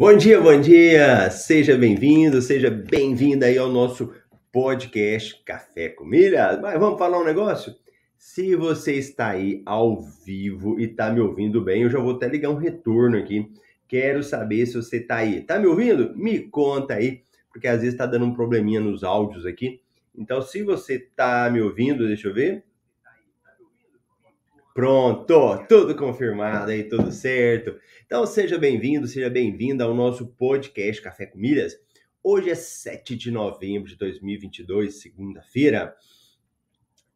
Bom dia, bom dia! Seja bem-vindo, seja bem-vinda aí ao nosso podcast Café com Milhas. Mas vamos falar um negócio? Se você está aí ao vivo e está me ouvindo bem, eu já vou até ligar um retorno aqui. Quero saber se você está aí. Está me ouvindo? Me conta aí, porque às vezes está dando um probleminha nos áudios aqui. Então, se você está me ouvindo, deixa eu ver. Pronto, tudo confirmado aí, tudo certo. Então seja bem-vindo, seja bem-vinda ao nosso podcast Café com Milhas. Hoje é 7 de novembro de 2022, segunda-feira.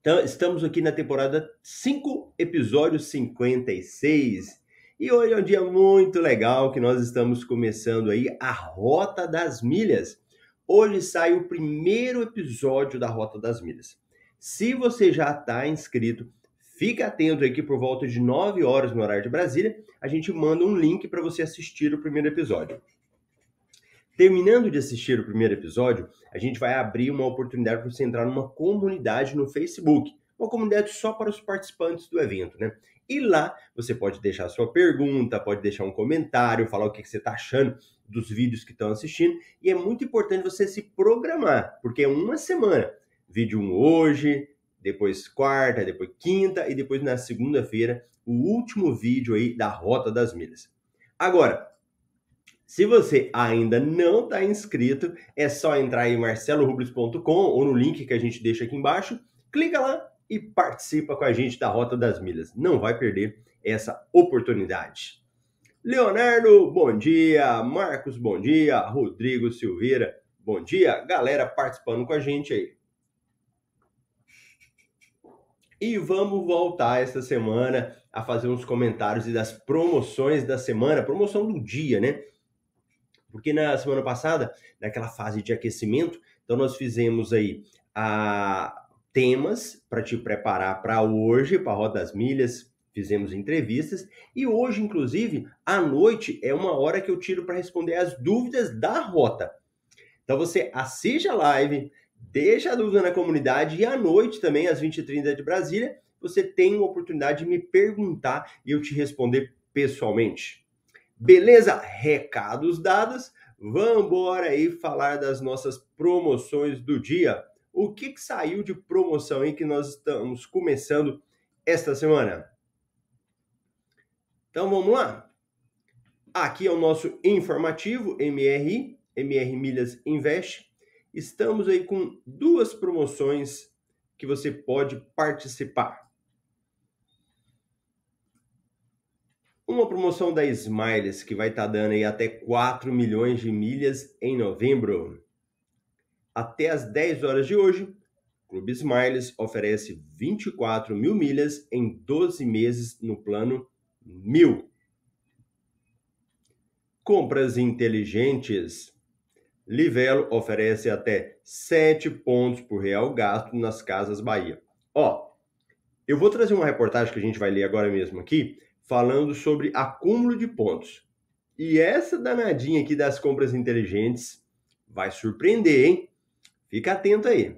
Então, estamos aqui na temporada 5, episódio 56. E hoje é um dia muito legal que nós estamos começando aí a Rota das Milhas. Hoje sai o primeiro episódio da Rota das Milhas. Se você já está inscrito, Fique atento aqui por volta de 9 horas no horário de Brasília, a gente manda um link para você assistir o primeiro episódio. Terminando de assistir o primeiro episódio, a gente vai abrir uma oportunidade para você entrar numa comunidade no Facebook, uma comunidade só para os participantes do evento, né? E lá você pode deixar sua pergunta, pode deixar um comentário, falar o que você está achando dos vídeos que estão assistindo. E é muito importante você se programar, porque é uma semana. Vídeo um hoje, depois quarta, depois quinta e depois na segunda-feira o último vídeo aí da Rota das Milhas. Agora, se você ainda não está inscrito, é só entrar em marcelorubles.com ou no link que a gente deixa aqui embaixo, clica lá e participa com a gente da Rota das Milhas. Não vai perder essa oportunidade. Leonardo, bom dia. Marcos, bom dia. Rodrigo Silveira, bom dia. Galera participando com a gente aí. E vamos voltar esta semana a fazer uns comentários e das promoções da semana, promoção do dia, né? Porque na semana passada, naquela fase de aquecimento, então nós fizemos aí a temas para te preparar para hoje, para a Roda das Milhas, fizemos entrevistas e hoje, inclusive, à noite é uma hora que eu tiro para responder as dúvidas da rota. Então você assiste a live, Deixa a dúvida na comunidade e à noite também, às 20h30 de Brasília, você tem uma oportunidade de me perguntar e eu te responder pessoalmente. Beleza? Recados dados. Vamos embora aí falar das nossas promoções do dia. O que, que saiu de promoção aí que nós estamos começando esta semana? Então vamos lá. Aqui é o nosso informativo MRI, MR Milhas Invest estamos aí com duas promoções que você pode participar. Uma promoção da Smiles que vai estar tá dando aí até 4 milhões de milhas em novembro. Até as 10 horas de hoje, o Clube Smiles oferece 24 mil milhas em 12 meses no plano 1000. Compras inteligentes Livelo oferece até 7 pontos por real gasto nas Casas Bahia. Ó, eu vou trazer uma reportagem que a gente vai ler agora mesmo aqui, falando sobre acúmulo de pontos. E essa danadinha aqui das compras inteligentes vai surpreender, hein? Fica atento aí.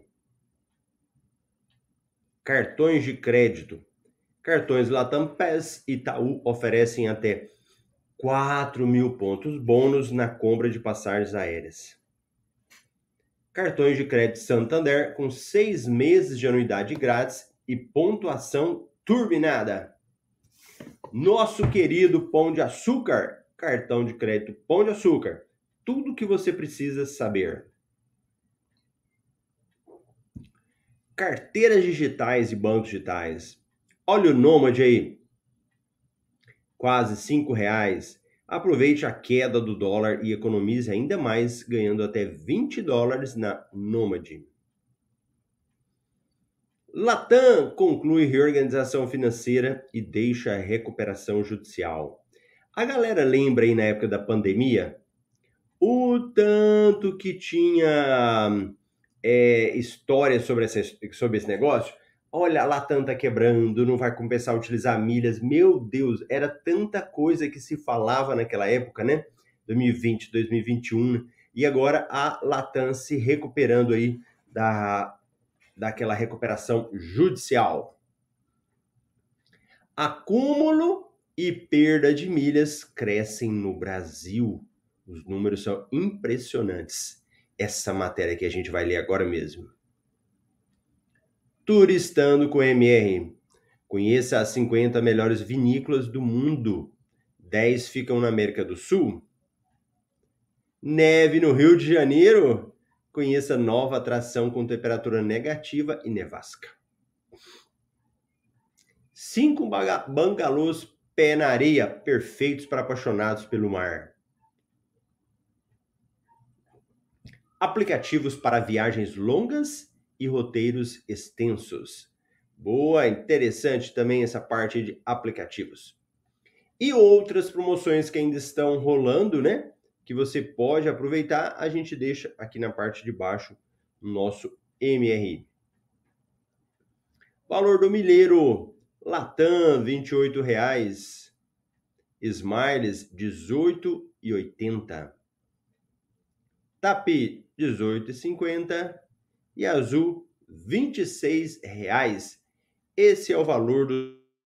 Cartões de crédito. Cartões Latam Pass e Itaú oferecem até 4 mil pontos bônus na compra de passagens aéreas. Cartões de crédito Santander com seis meses de anuidade grátis e pontuação turbinada. Nosso querido Pão de Açúcar, cartão de crédito Pão de Açúcar. Tudo o que você precisa saber. Carteiras digitais e bancos digitais. Olha o Nômade aí quase cinco reais. Aproveite a queda do dólar e economize ainda mais, ganhando até 20 dólares na Nômade. Latam conclui reorganização financeira e deixa a recuperação judicial. A galera lembra aí na época da pandemia o tanto que tinha é, história sobre, essa, sobre esse negócio? Olha, a Latam tá quebrando, não vai compensar utilizar milhas. Meu Deus, era tanta coisa que se falava naquela época, né? 2020, 2021. E agora a Latam se recuperando aí da, daquela recuperação judicial. Acúmulo e perda de milhas crescem no Brasil. Os números são impressionantes. Essa matéria que a gente vai ler agora mesmo. Turistando com MR. Conheça as 50 melhores vinícolas do mundo. 10 ficam na América do Sul. Neve no Rio de Janeiro. Conheça nova atração com temperatura negativa e nevasca. Cinco bangalôs pé na areia, perfeitos para apaixonados pelo mar. Aplicativos para viagens longas e roteiros extensos. Boa, interessante também essa parte de aplicativos. E outras promoções que ainda estão rolando, né? Que você pode aproveitar, a gente deixa aqui na parte de baixo no nosso MRI. Valor do milheiro, Latam, R$ 28,00. Smiles, R$ 18,80. Tapi, 18,50 e azul R$ 26,00. Esse é o valor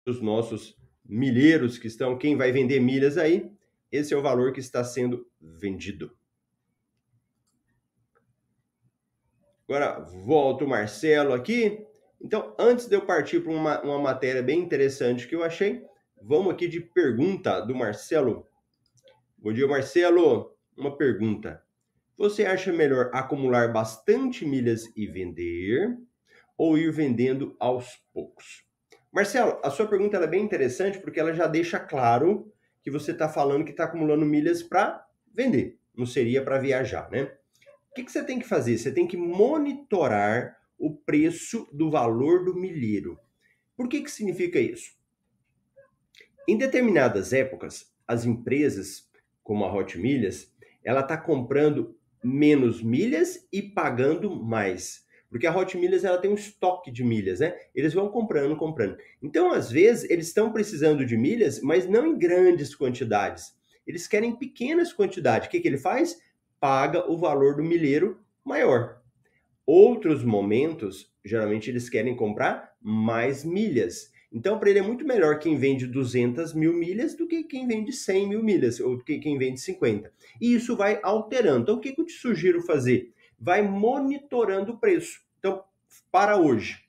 dos nossos milheiros que estão, quem vai vender milhas aí, esse é o valor que está sendo vendido. Agora volta o Marcelo aqui. Então, antes de eu partir para uma, uma matéria bem interessante que eu achei, vamos aqui de pergunta do Marcelo. Bom dia, Marcelo. Uma pergunta. Você acha melhor acumular bastante milhas e vender ou ir vendendo aos poucos? Marcelo, a sua pergunta é bem interessante porque ela já deixa claro que você está falando que está acumulando milhas para vender, não seria para viajar, né? O que, que você tem que fazer? Você tem que monitorar o preço do valor do milheiro. Por que, que significa isso? Em determinadas épocas, as empresas, como a Hot Milhas, ela está comprando menos milhas e pagando mais. Porque a Hot Milhas ela tem um estoque de milhas, né? Eles vão comprando, comprando. Então, às vezes, eles estão precisando de milhas, mas não em grandes quantidades. Eles querem pequenas quantidades. O que, que ele faz? Paga o valor do milheiro maior. Outros momentos, geralmente, eles querem comprar mais milhas. Então, para ele é muito melhor quem vende 200 mil milhas do que quem vende 100 mil milhas, ou do que quem vende 50. E isso vai alterando. Então, o que, que eu te sugiro fazer? Vai monitorando o preço. Então, para hoje,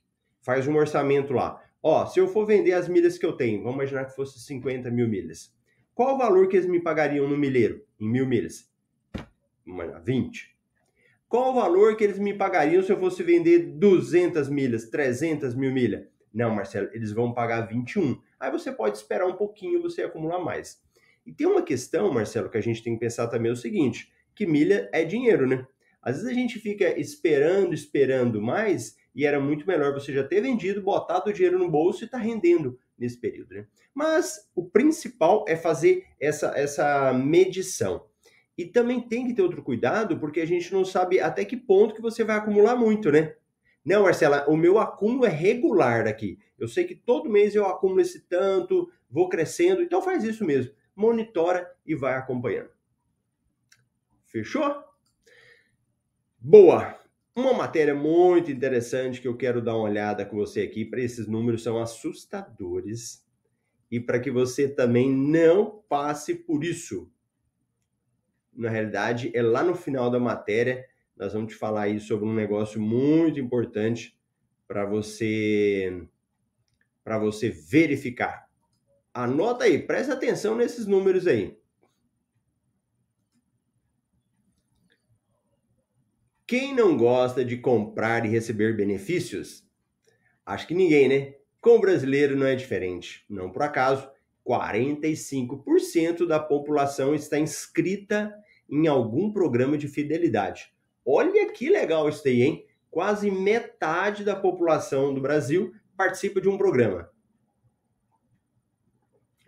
faz um orçamento lá. Ó, se eu for vender as milhas que eu tenho, vamos imaginar que fosse 50 mil milhas. Qual o valor que eles me pagariam no milheiro, em mil milhas? 20. Qual o valor que eles me pagariam se eu fosse vender 200 milhas, 300 mil milhas? Não, Marcelo, eles vão pagar 21. Aí você pode esperar um pouquinho, você acumular mais. E tem uma questão, Marcelo, que a gente tem que pensar também é o seguinte, que milha é dinheiro, né? Às vezes a gente fica esperando, esperando mais, e era muito melhor você já ter vendido, botado o dinheiro no bolso e tá rendendo nesse período, né? Mas o principal é fazer essa, essa medição. E também tem que ter outro cuidado, porque a gente não sabe até que ponto que você vai acumular muito, né? Não, Marcela, o meu acúmulo é regular aqui. Eu sei que todo mês eu acumulo esse tanto, vou crescendo, então faz isso mesmo. Monitora e vai acompanhando. Fechou? Boa! Uma matéria muito interessante que eu quero dar uma olhada com você aqui, para esses números são assustadores e para que você também não passe por isso. Na realidade, é lá no final da matéria nós vamos te falar aí sobre um negócio muito importante para você para você verificar. Anota aí, presta atenção nesses números aí. Quem não gosta de comprar e receber benefícios? Acho que ninguém, né? Com o brasileiro não é diferente. Não por acaso, 45% da população está inscrita em algum programa de fidelidade. Olha que legal isso aí, hein? Quase metade da população do Brasil participa de um programa.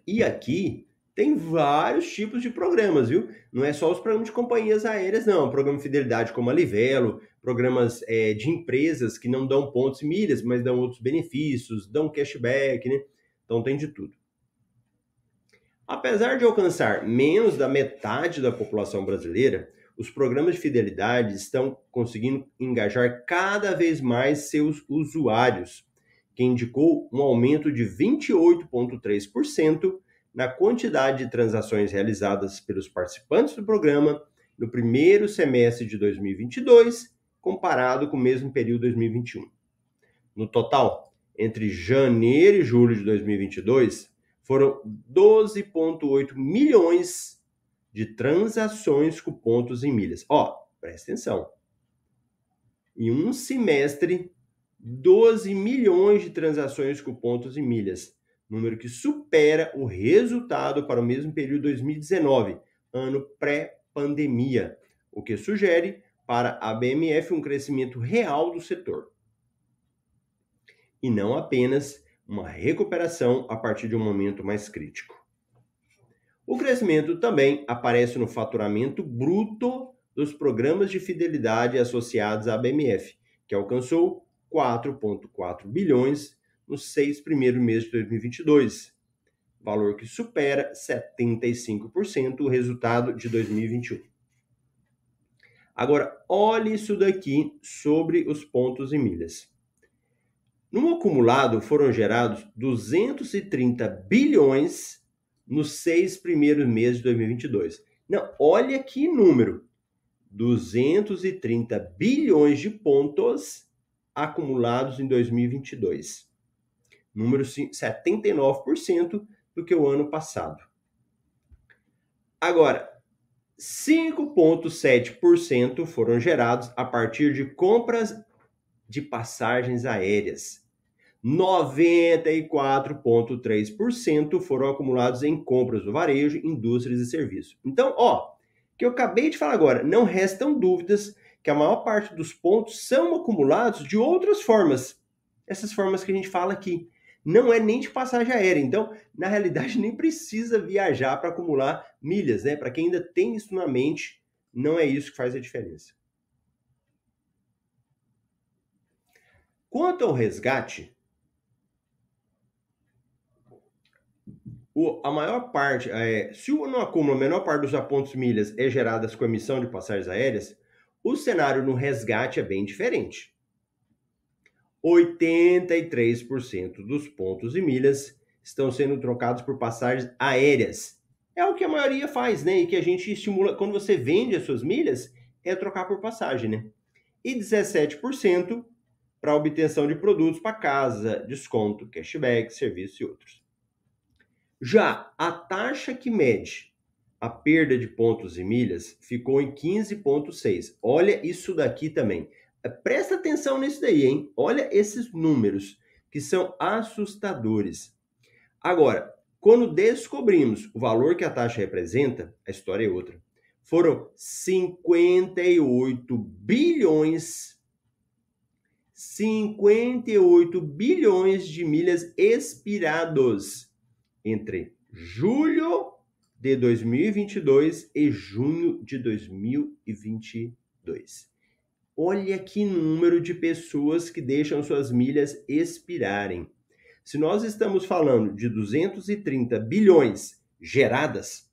E aqui tem vários tipos de programas, viu? Não é só os programas de companhias aéreas, não. Programa de fidelidade como a Livelo, programas é, de empresas que não dão pontos e milhas, mas dão outros benefícios, dão cashback, né? Então tem de tudo. Apesar de alcançar menos da metade da população brasileira, os programas de fidelidade estão conseguindo engajar cada vez mais seus usuários, que indicou um aumento de 28,3% na quantidade de transações realizadas pelos participantes do programa no primeiro semestre de 2022, comparado com o mesmo período de 2021. No total, entre janeiro e julho de 2022, foram 12,8 milhões de transações com pontos em milhas. Ó, presta atenção. Em um semestre, 12 milhões de transações com pontos em milhas, número que supera o resultado para o mesmo período de 2019, ano pré-pandemia, o que sugere para a BMF um crescimento real do setor. E não apenas uma recuperação a partir de um momento mais crítico. O crescimento também aparece no faturamento bruto dos programas de fidelidade associados à BMF, que alcançou 4,4 bilhões nos seis primeiros meses de 2022, valor que supera 75% o resultado de 2021. Agora, olhe isso daqui sobre os pontos e milhas. No acumulado, foram gerados 230 bilhões nos seis primeiros meses de 2022. Não, olha que número: 230 bilhões de pontos acumulados em 2022. Número 79% do que o ano passado. Agora, 5,7% foram gerados a partir de compras de passagens aéreas 94,3% foram acumulados em compras do varejo, indústrias e serviços. Então, ó, que eu acabei de falar agora, não restam dúvidas que a maior parte dos pontos são acumulados de outras formas. Essas formas que a gente fala aqui. Não é nem de passagem aérea. Então, na realidade, nem precisa viajar para acumular milhas, né? Para quem ainda tem isso na mente, não é isso que faz a diferença. Quanto ao resgate, o, a maior parte, é, se o no acúmulo a menor parte dos apontos milhas é geradas com emissão de passagens aéreas, o cenário no resgate é bem diferente. 83% dos pontos e milhas estão sendo trocados por passagens aéreas. É o que a maioria faz, né? E que a gente estimula quando você vende as suas milhas, é trocar por passagem, né? E 17% para obtenção de produtos para casa, desconto, cashback, serviço e outros. Já a taxa que mede a perda de pontos e milhas ficou em 15,6. Olha isso daqui também. É, presta atenção nisso daí, hein? Olha esses números que são assustadores. Agora, quando descobrimos o valor que a taxa representa, a história é outra. Foram 58 bilhões 58 bilhões de milhas expirados entre julho de 2022 e junho de 2022. Olha que número de pessoas que deixam suas milhas expirarem. Se nós estamos falando de 230 bilhões geradas,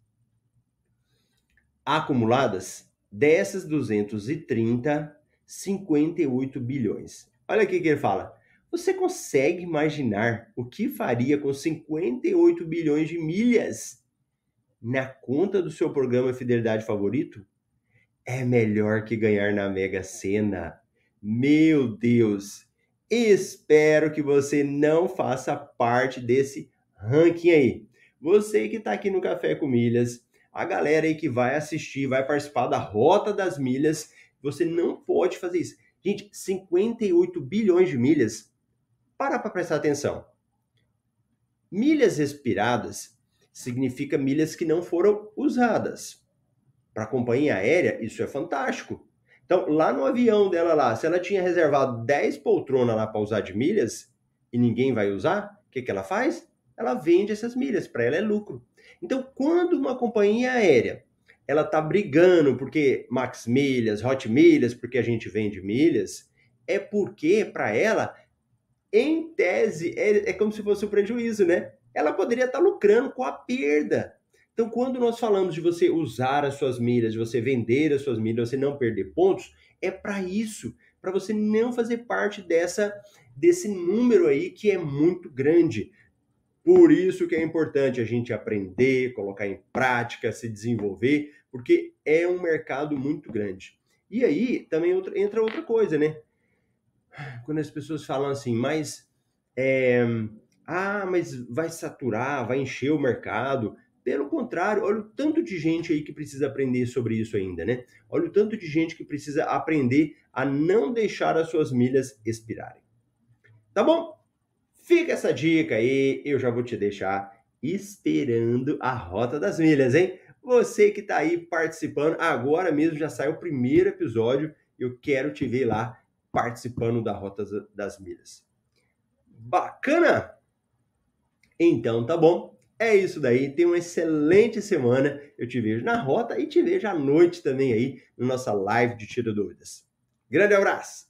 acumuladas, dessas 230, 58 bilhões. Olha aqui que ele fala. Você consegue imaginar o que faria com 58 bilhões de milhas na conta do seu programa Fidelidade Favorito? É melhor que ganhar na Mega Sena. Meu Deus! Espero que você não faça parte desse ranking aí. Você que está aqui no Café com Milhas, a galera aí que vai assistir, vai participar da Rota das Milhas, você não pode fazer isso. Gente, 58 bilhões de milhas para para prestar atenção. Milhas expiradas significa milhas que não foram usadas. Para a companhia aérea, isso é fantástico. Então, lá no avião dela lá, se ela tinha reservado 10 poltronas lá para usar de milhas e ninguém vai usar, o que, que ela faz? Ela vende essas milhas, para ela é lucro. Então, quando uma companhia aérea ela está brigando porque Max Milhas, Hot Milhas, porque a gente vende milhas, é porque para ela em tese, é, é como se fosse um prejuízo, né? Ela poderia estar lucrando com a perda. Então, quando nós falamos de você usar as suas milhas, de você vender as suas milhas, você não perder pontos, é para isso, para você não fazer parte dessa desse número aí que é muito grande. Por isso que é importante a gente aprender, colocar em prática, se desenvolver, porque é um mercado muito grande. E aí também entra outra coisa, né? Quando as pessoas falam assim, mas é, ah, mas vai saturar, vai encher o mercado. Pelo contrário, olha o tanto de gente aí que precisa aprender sobre isso ainda, né? Olha o tanto de gente que precisa aprender a não deixar as suas milhas expirarem. Tá bom? Fica essa dica aí, eu já vou te deixar esperando a rota das milhas, hein? Você que está aí participando, agora mesmo já saiu o primeiro episódio, eu quero te ver lá participando da rota das milhas. Bacana? Então tá bom. É isso daí. Tenha uma excelente semana. Eu te vejo na rota e te vejo à noite também aí na nossa live de Tira Dúvidas. Grande abraço!